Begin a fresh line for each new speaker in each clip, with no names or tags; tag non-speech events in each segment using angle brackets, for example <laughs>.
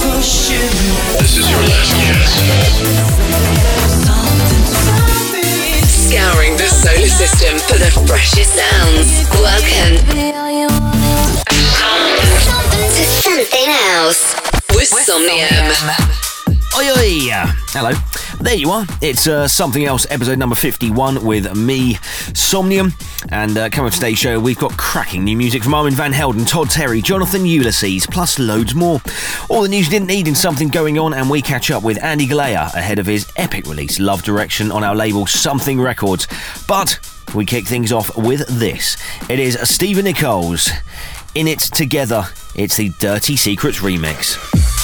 This is your last chance.
Scouring the solar system for the freshest sounds. Welcome to something else with Somnium.
Oi, oi. Hello. There you are. It's uh, Something Else, episode number 51 with me, Somnium. And uh, coming up today's show, we've got cracking new music from Armand Van Helden, Todd Terry, Jonathan Ulysses, plus loads more. All the news you didn't need in Something Going On, and we catch up with Andy Galea ahead of his epic release, Love Direction, on our label Something Records. But we kick things off with this. It is Stephen Nichols. In It Together, it's the Dirty Secrets remix.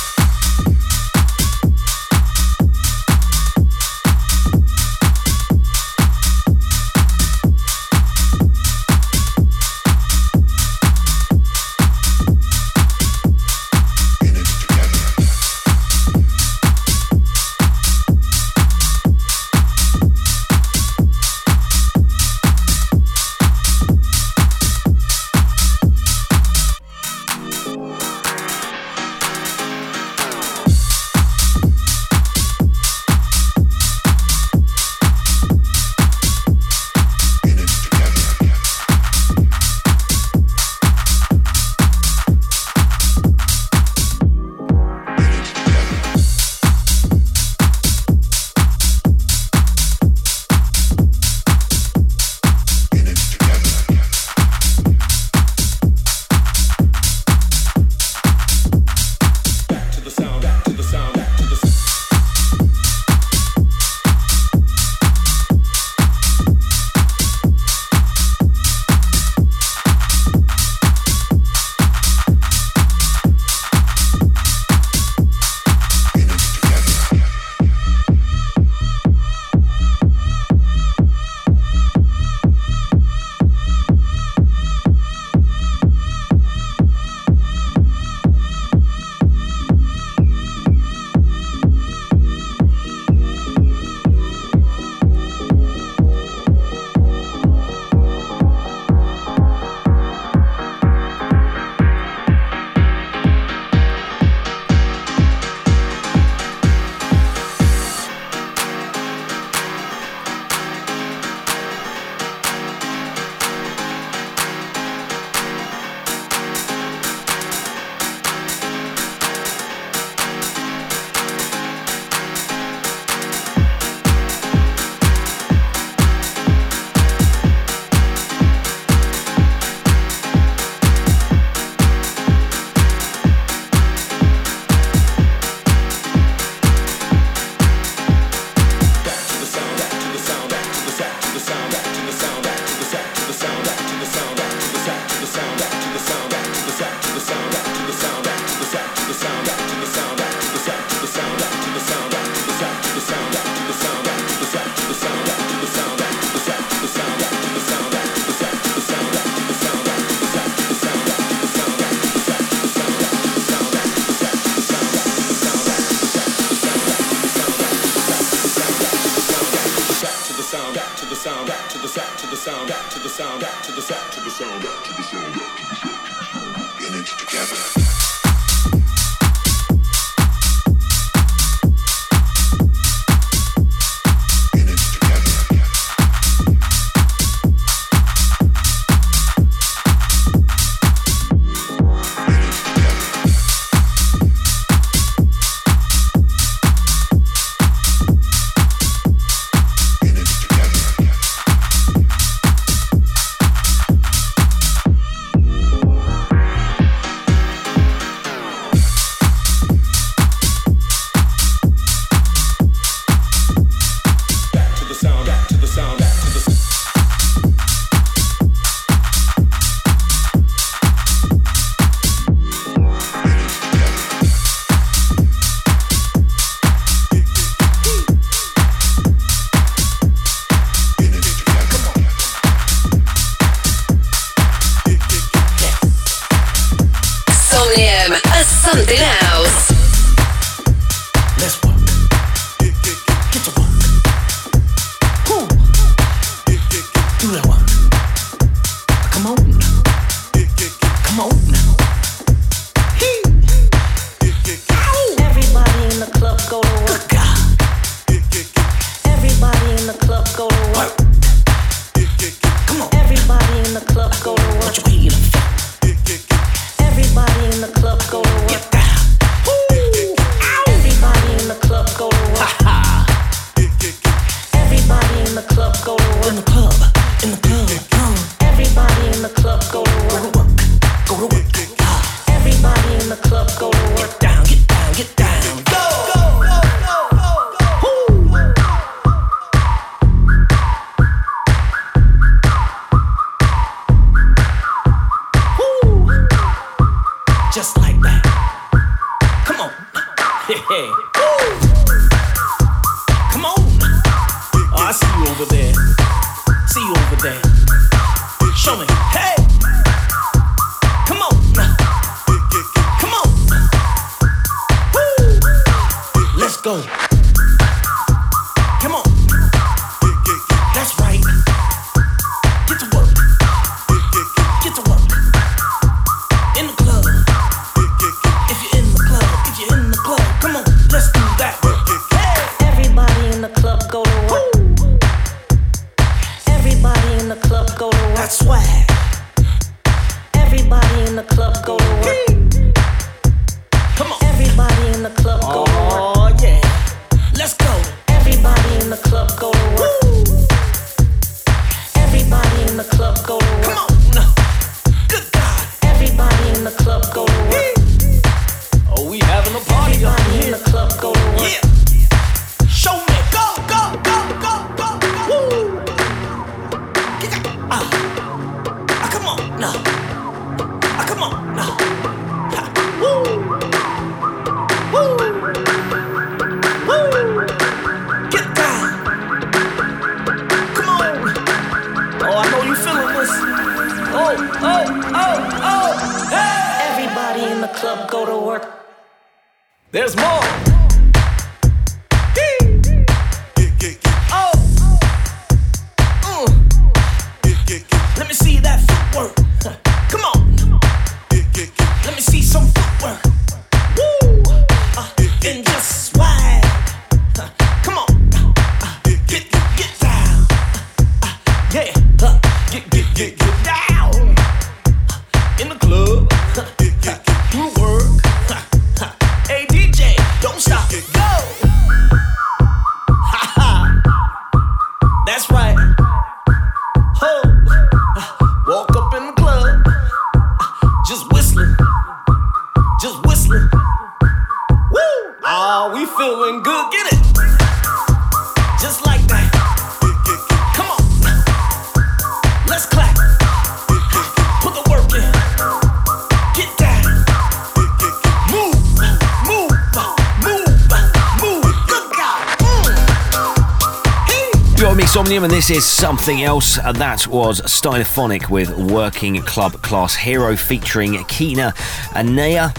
Something else. Uh, that was Stylophonic with Working Club Class Hero featuring Keena and Naya.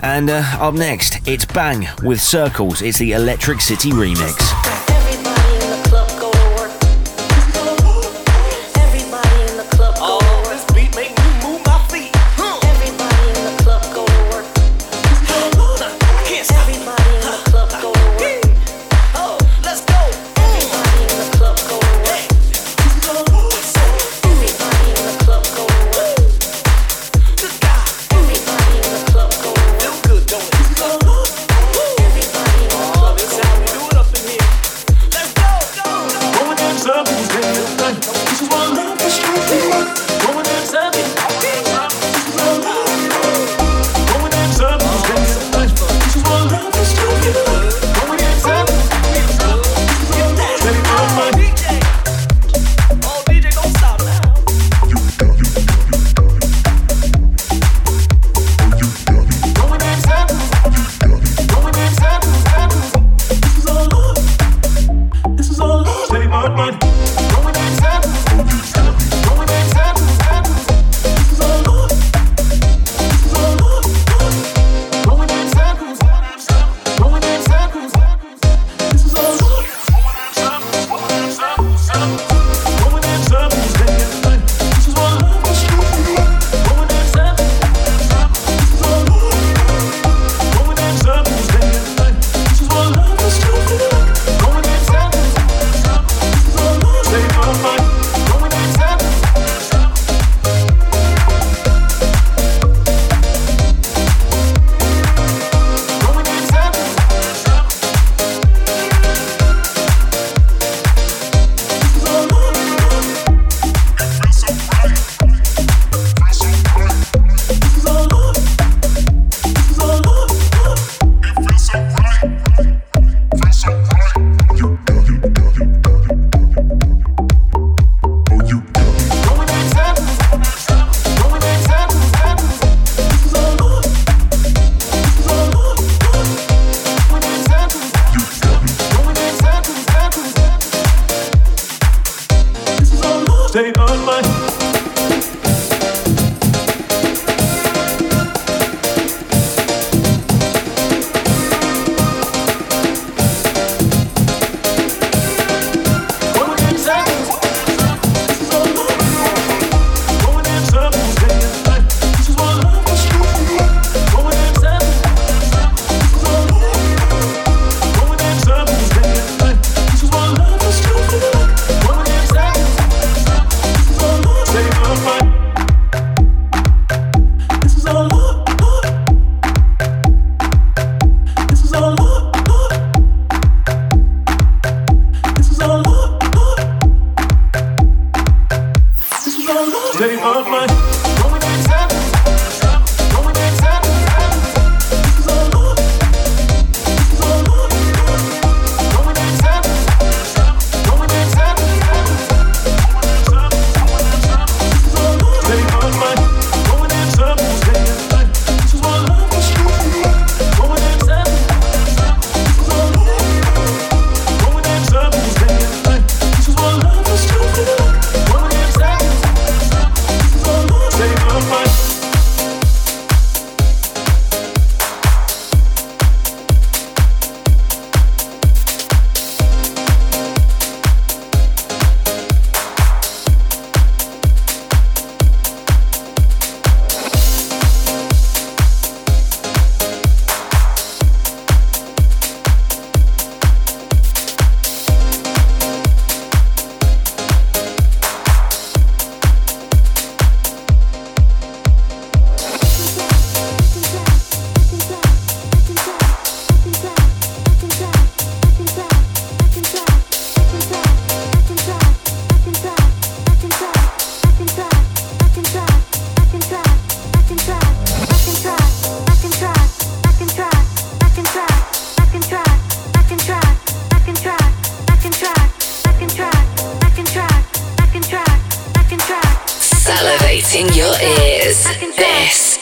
And uh, up next, it's Bang with Circles. It's the Electric City remix.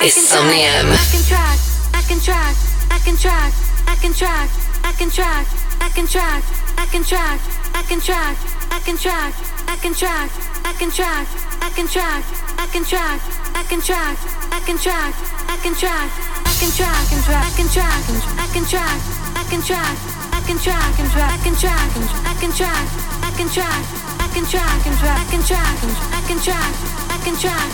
Is Somnium.
I can track, I can track, I can track, I can track, I can track, I can track, I can track, I can track, I can track, I can track, I can track, I can track, I can track, I can track, I can track, I can track, I can track, I can track I can track, I can track, I can track I can track I can track, I can track, I can track I can track I can track, I can track can track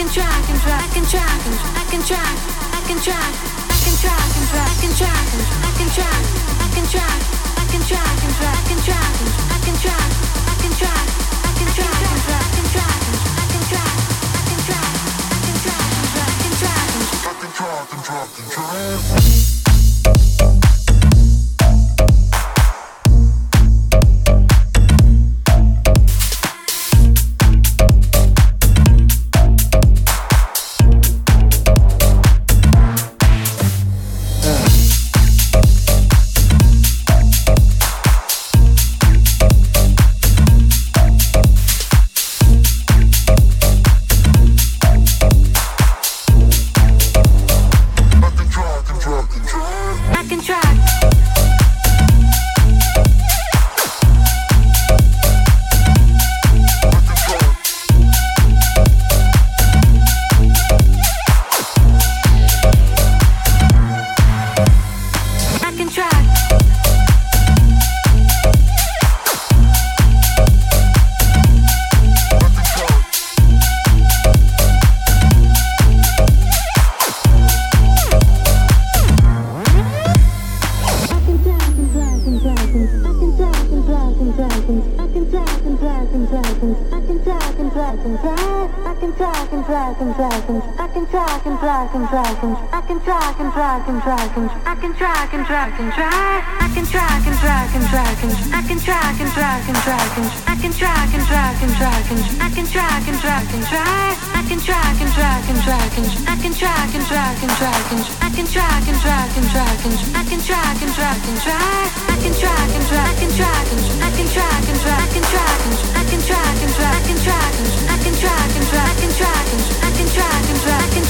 and track and track and I can track, I can track, I can track and track and track and I can track, I can track, I can track and track and track and I can track, I can track, I can track and track and track and I can track, I can track, I can track and track and track and I can track and track and dragons, dragons. I can dragon, dragon, dragons. I can and drag and I can drag and drag. I can and drag and I can dragon, dragon, dragons. I can and drag and I
can drag and drag. I can
and dragon, dragons. I can dragon, dragon, dragons. I can dragon, dragon, dragons. I can dragon, dragon, drag. I can track and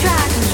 track.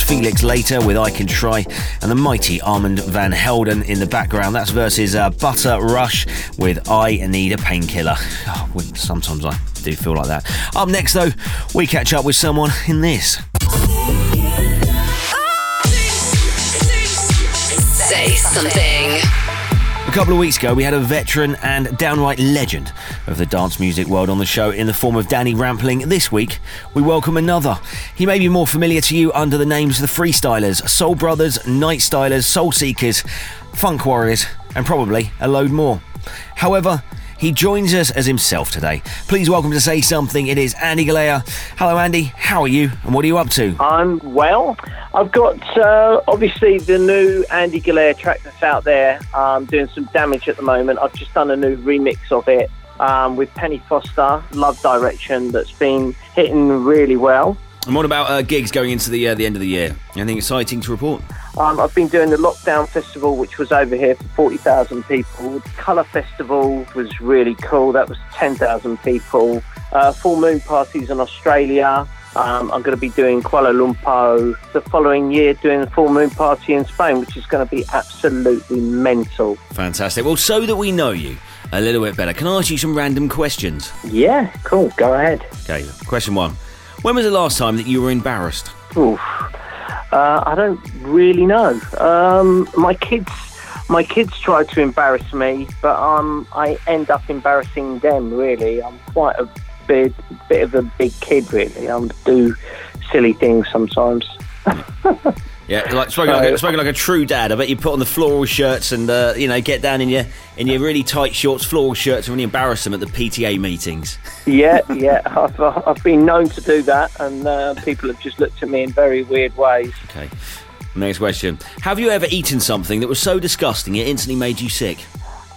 Was Felix Later with I Can Try, and the mighty Armand Van Helden in the background. That's versus uh, Butter Rush with I Need a Painkiller. Oh, sometimes I do feel like that. Up next, though, we catch up with someone in this.
Say something.
A couple of weeks ago, we had a veteran and downright legend of the dance music world on the show in the form of Danny Rampling. This week, we welcome another. He may be more familiar to you under the names of the Freestylers, Soul Brothers, Night Stylers, Soul Seekers, Funk Warriors, and probably a load more. However, he joins us as himself today. Please welcome to say something. It is Andy Galea. Hello, Andy. How are you? And what are you up to?
I'm well. I've got uh, obviously the new Andy Galea track that's out there. Um, doing some damage at the moment. I've just done a new remix of it um, with Penny Foster, Love Direction, that's been hitting really well.
And what about uh, gigs going into the uh, the end of the year? Anything exciting to report?
Um, I've been doing the Lockdown Festival, which was over here for 40,000 people. Colour Festival was really cool. That was 10,000 people. Uh, full moon parties in Australia. Um, I'm going to be doing Kuala Lumpur the following year, doing the full moon party in Spain, which is going to be absolutely mental.
Fantastic. Well, so that we know you a little bit better, can I ask you some random questions?
Yeah, cool. Go ahead.
Okay, question one. When was the last time that you were embarrassed?
Oof. Uh, I don't really know. Um, my kids, my kids try to embarrass me, but um, I end up embarrassing them. Really, I'm quite a bit, bit of a big kid. Really, I do silly things sometimes. <laughs>
Yeah, like spoken, like a, spoken like a true dad. I bet you put on the floral shirts and uh, you know get down in your in your really tight shorts, floral shirts, and really embarrass them at the PTA meetings.
Yeah, yeah, <laughs> I've, uh, I've been known to do that, and uh, people have just looked at me in very weird ways.
Okay. Next question: Have you ever eaten something that was so disgusting it instantly made you sick?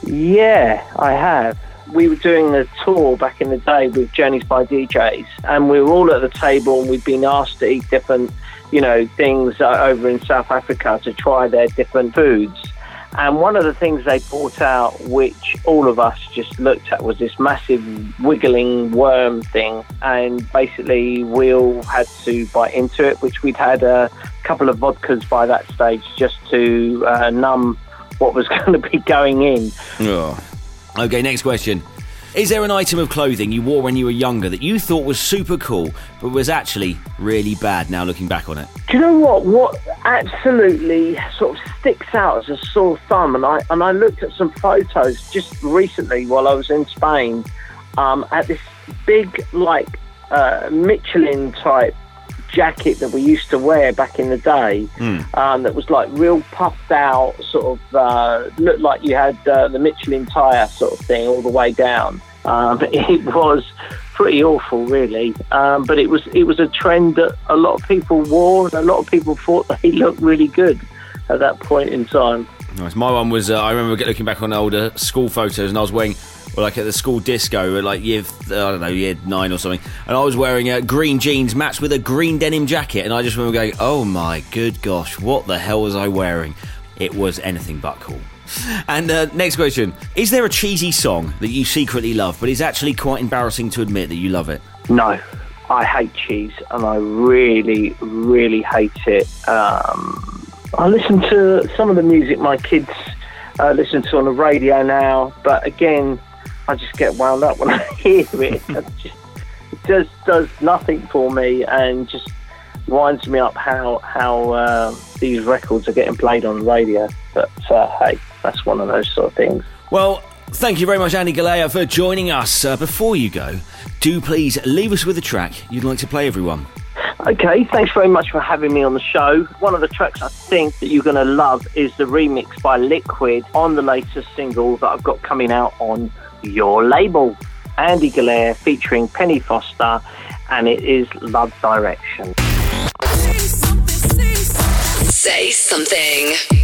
Yeah, I have. We were doing a tour back in the day with Journeys by DJs, and we were all at the table, and we'd been asked to eat different you know, things over in South Africa to try their different foods. And one of the things they brought out, which all of us just looked at, was this massive wiggling worm thing. And basically, we all had to bite into it, which we'd had a couple of vodkas by that stage just to uh, numb what was <laughs> going to be going in.
Oh. Okay, next question. Is there an item of clothing you wore when you were younger that you thought was super cool, but was actually really bad now looking back on it?
Do you know what? What absolutely sort of sticks out as a sore thumb, and I and I looked at some photos just recently while I was in Spain um, at this big like uh, Michelin type jacket that we used to wear back in the day mm. um, that was like real puffed out, sort of uh, looked like you had uh, the Michelin tyre sort of thing all the way down. Um, <laughs> it was pretty awful, really. Um, but it was it was a trend that a lot of people wore, and a lot of people thought they <laughs> looked really good at that point in time.
Nice. My one was uh, I remember looking back on older school photos, and I was wearing or like at the school disco, like year I don't know year nine or something, and I was wearing a green jeans matched with a green denim jacket, and I just remember going, "Oh my good gosh, what the hell was I wearing?" It was anything but cool. And uh, next question: Is there a cheesy song that you secretly love, but is actually quite embarrassing to admit that you love it?
No, I hate cheese, and I really, really hate it. Um, I listen to some of the music my kids uh, listen to on the radio now, but again, I just get wound up when <laughs> I hear it. it just, just does nothing for me and just winds me up how how uh, these records are getting played on the radio. But uh, hey, that's one of those sort of things.
Well, thank you very much, Andy Galea, for joining us. Uh, before you go, do please leave us with a track you'd like to play everyone.
Okay, thanks very much for having me on the show. One of the tracks I think that you're going to love is the remix by Liquid on the latest single that I've got coming out on your label. Andy Galea featuring Penny Foster, and it is Love Direction.
Say something.
Cause it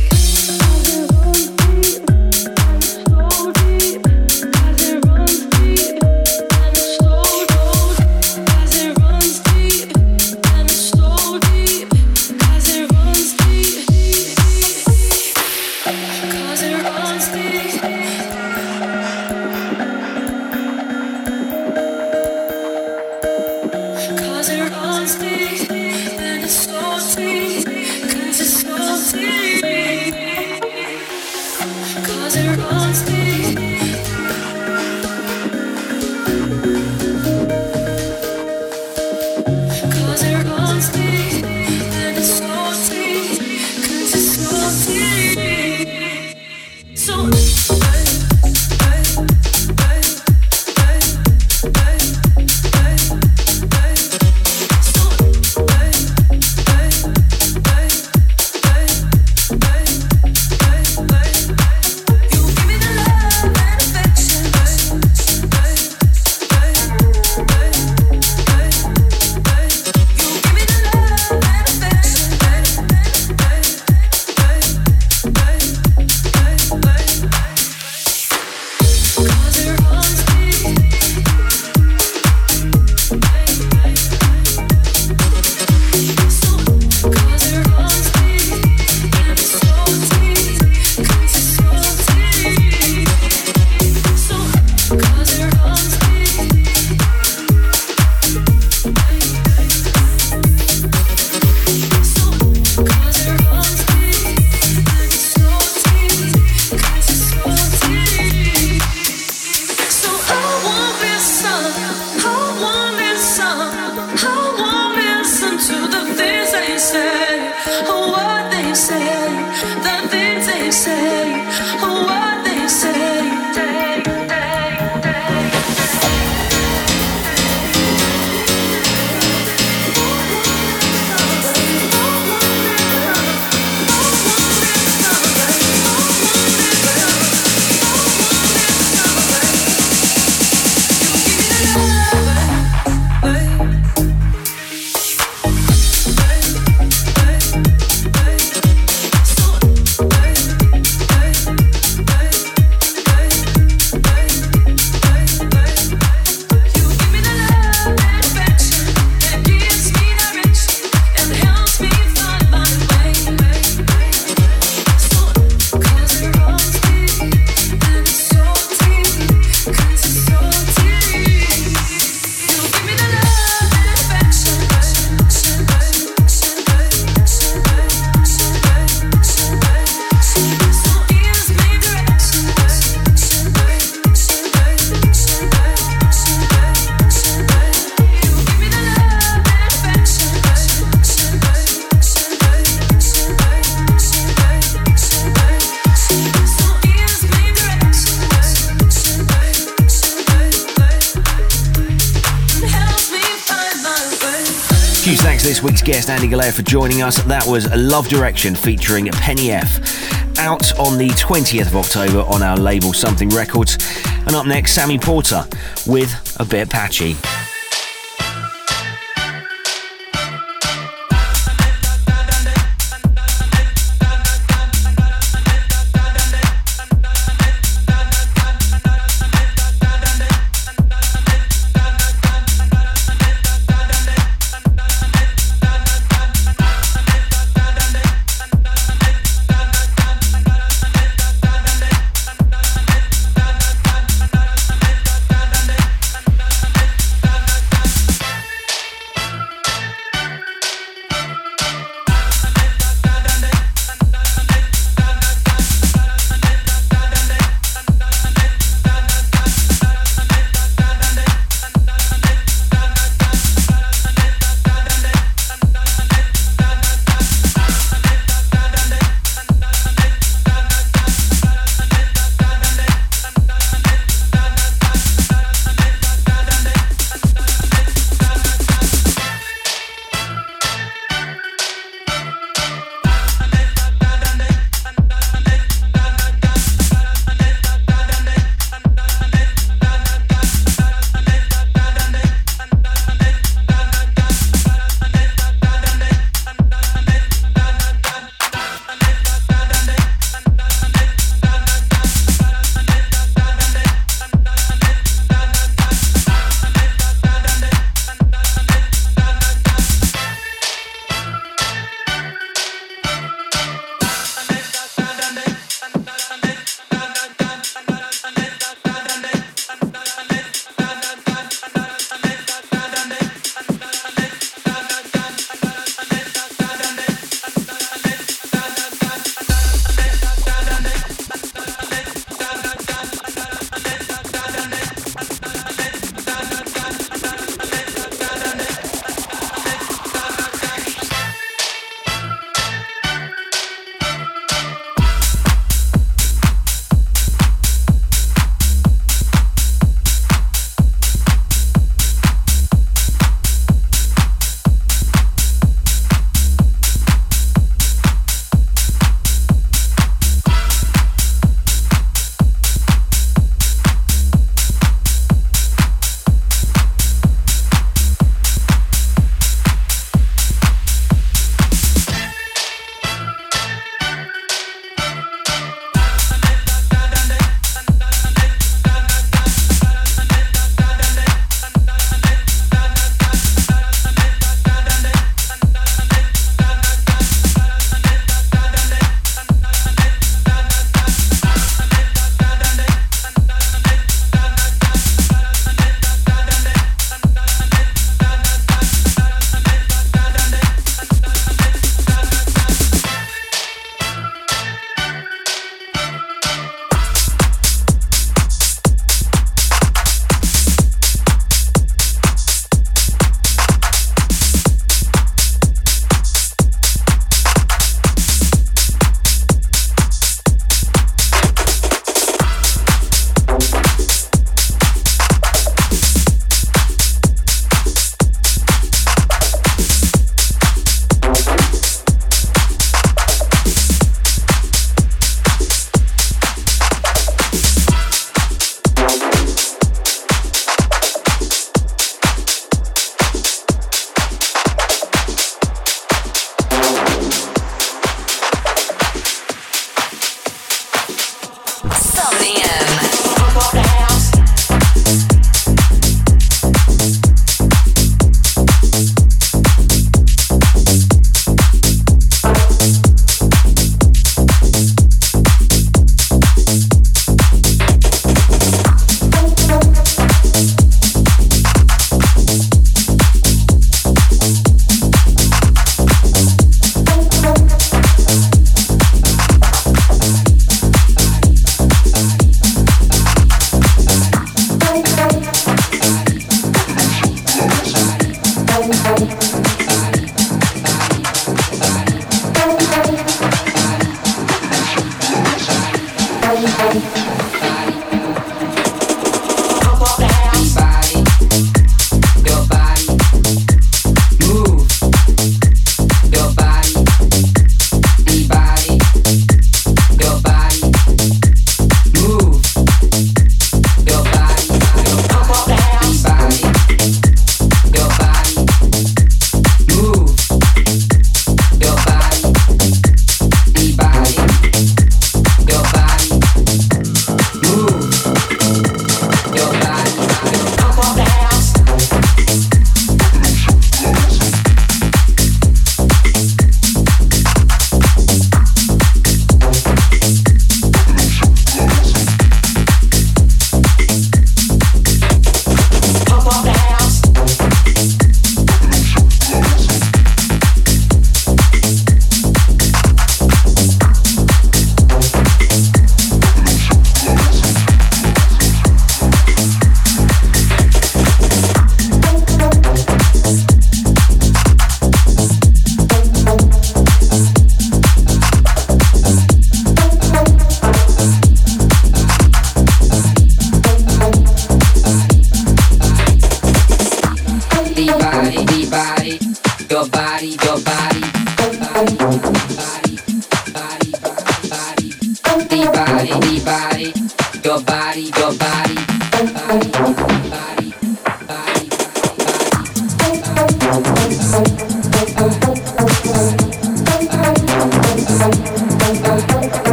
Andy Galea, for joining us. That was Love Direction featuring Penny F. Out on the 20th of October on our label Something Records. And up next, Sammy Porter with A Bit Patchy.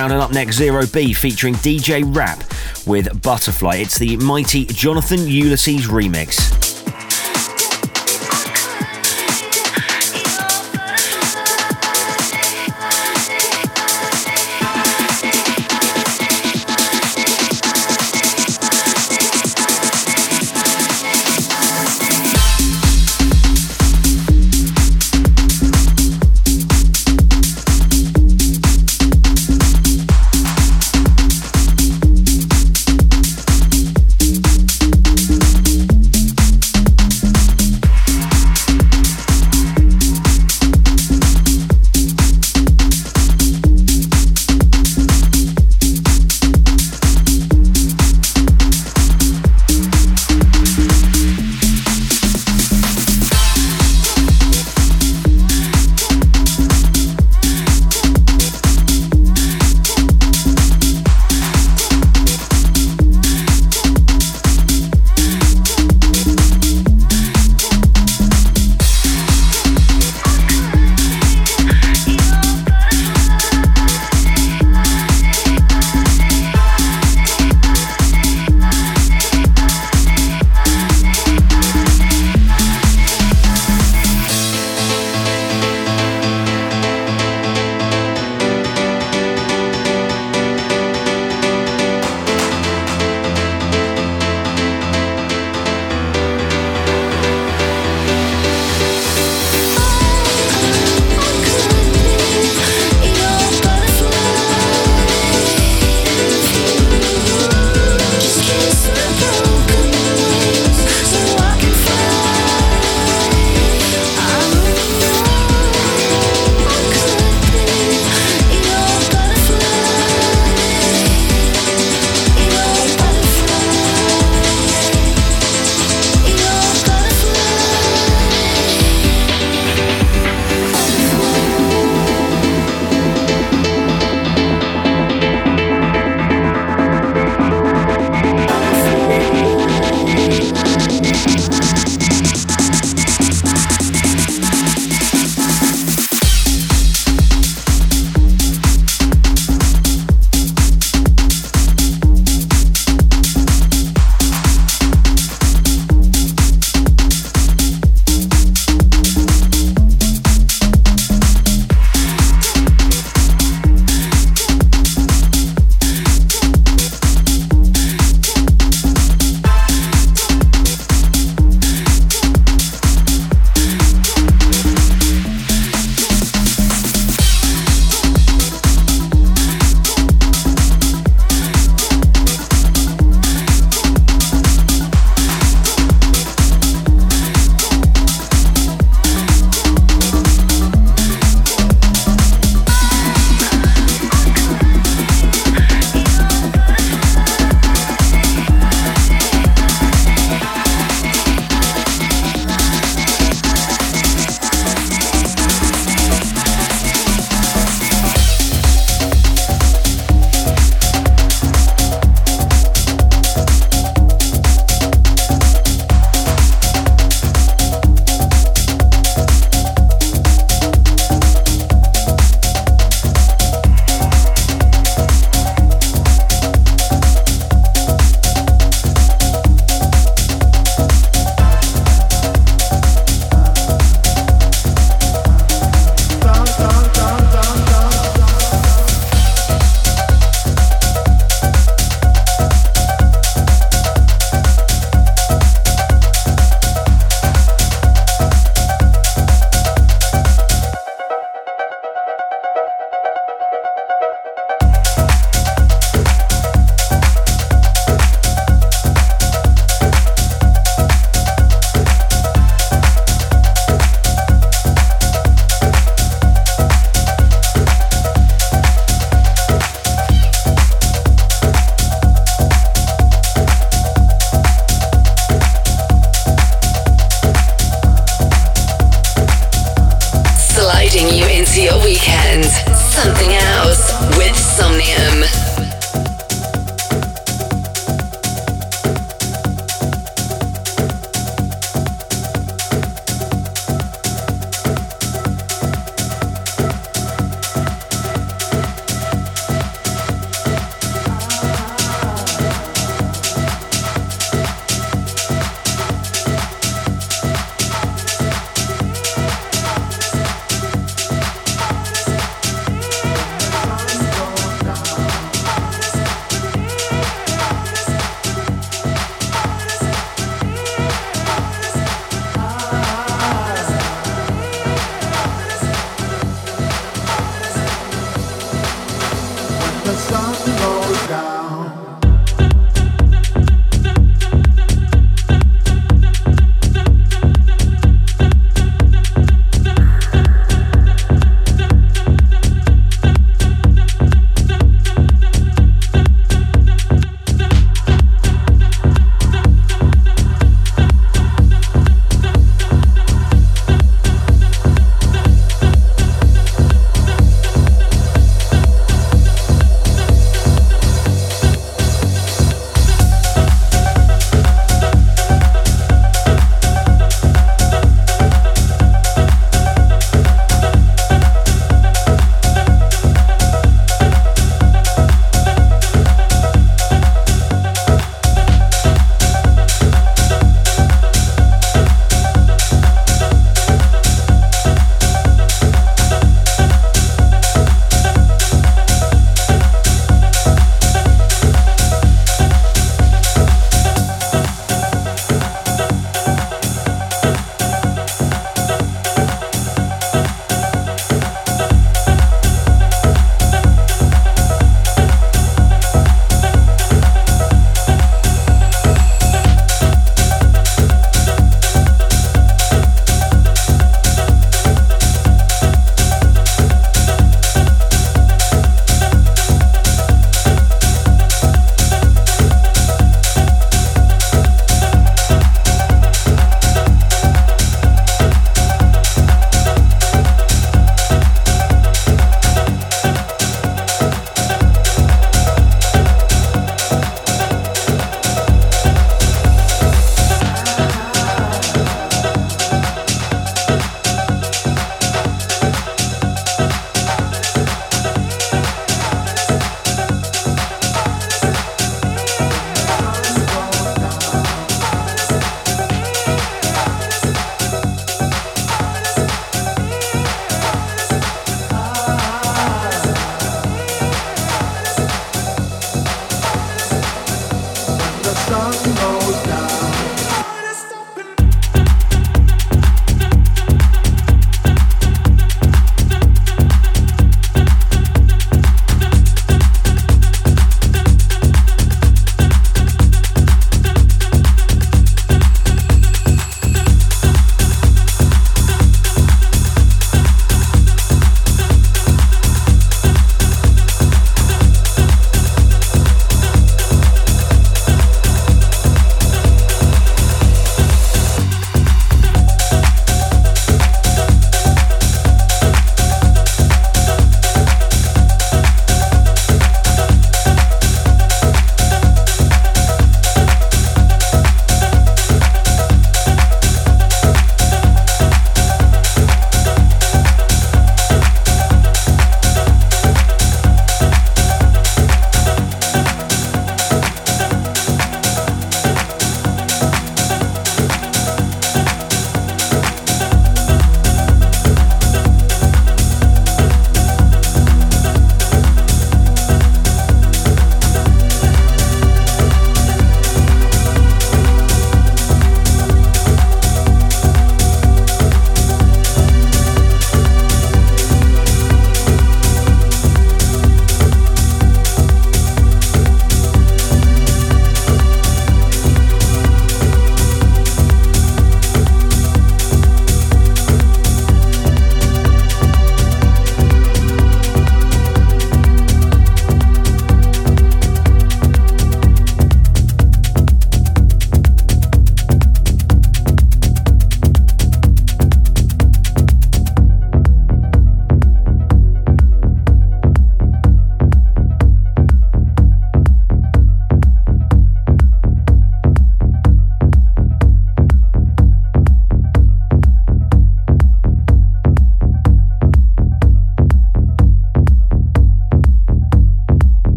Background, and up next, Zero B featuring DJ Rap with Butterfly. It's the mighty Jonathan Ulysses remix.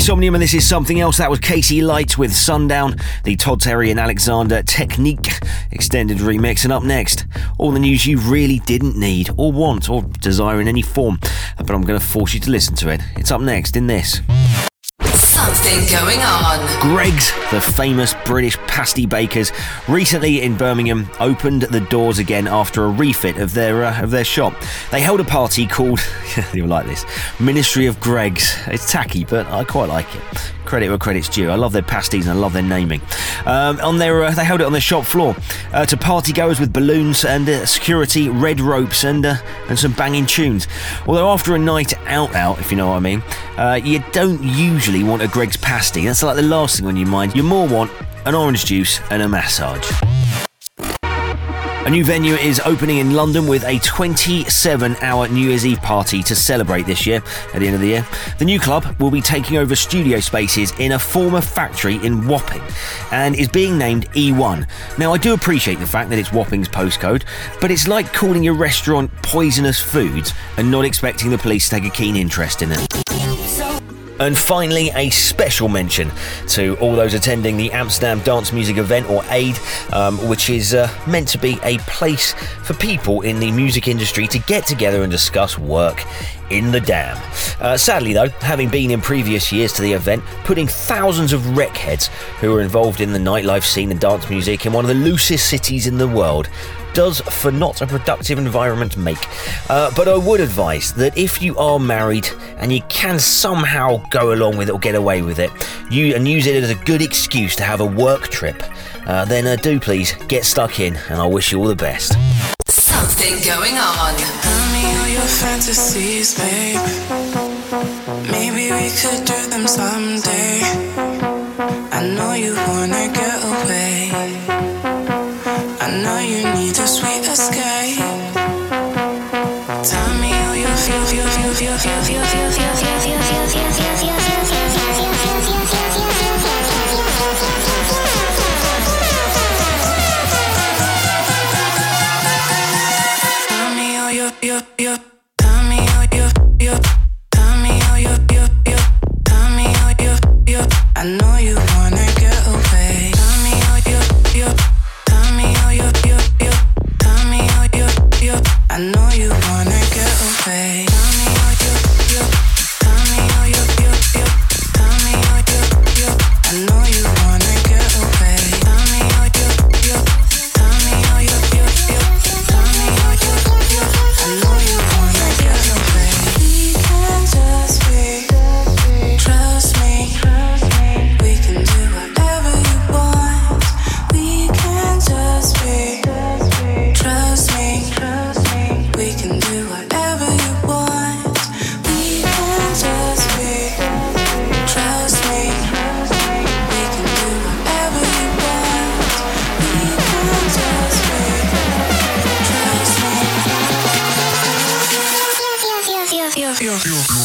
Somnium,
and this is something else. That was Casey Light with Sundown, the Todd Terry and Alexander Technique extended remix. And up next, all the news you really didn't need, or want, or desire in any form. But I'm going to force you to listen to it. It's up next in this.
Going on.
Greggs, the famous British pasty bakers, recently in Birmingham opened the doors again after a refit of their uh, of their shop. They held a party called <laughs> you'll like this Ministry of Greggs. It's tacky, but I quite like it. Credit where credit's due. I love their pasties and I love their naming. Um, on their, uh, they held it on their shop floor uh, to partygoers with balloons and uh, security, red ropes, and uh, and some banging tunes. Although after a night out, out, if you know what I mean, uh, you don't usually want a Greggs pasty. That's like the last thing on your mind. You more want an orange juice and a massage. A new venue is opening in London with a 27 hour New Year's Eve party to celebrate this year at the end of the year. The new club will be taking over studio spaces in a former factory in Wapping and is being named E1. Now, I do appreciate the fact that it's Wapping's postcode, but it's like calling your restaurant Poisonous Foods and not expecting the police to take a keen interest in it. And finally, a special mention to all those attending the Amsterdam Dance Music Event, or ADE, um, which is uh, meant to be a place for people in the music industry to get together and discuss work in the dam. Uh, sadly, though, having been in previous years to the event, putting thousands of rec heads who are involved in the nightlife scene and dance music in one of the loosest cities in the world does for not a productive environment make. Uh, but I would advise that if you are married and you can somehow go along with it or get away with it, you and use it as a good excuse to have a work trip, uh, then uh, do please get stuck in, and I wish you all the best.
Something going on.
Tell me all your fantasies, babe. Maybe we could do them someday. I know you wanna get Feel
good.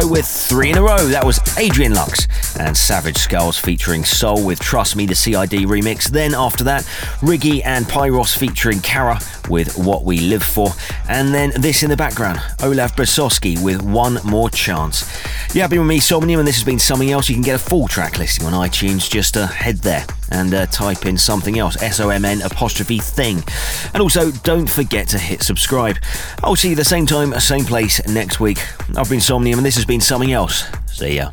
Show with three in a row. That was Adrian Lux and Savage Skulls featuring Soul with Trust Me, the CID remix. Then after that, Riggy and Pyros featuring Kara with What We Live For. And then this in the background, Olav Basoski with One More Chance. Yeah, been with me, Somnium, and this has been something else. You can get a full track listing on iTunes. Just uh, head there and uh, type in something else, S O M N apostrophe thing. And also, don't forget to hit subscribe. I'll see you the same time, same place next week. I've been Somnium, and this has been something else. See ya.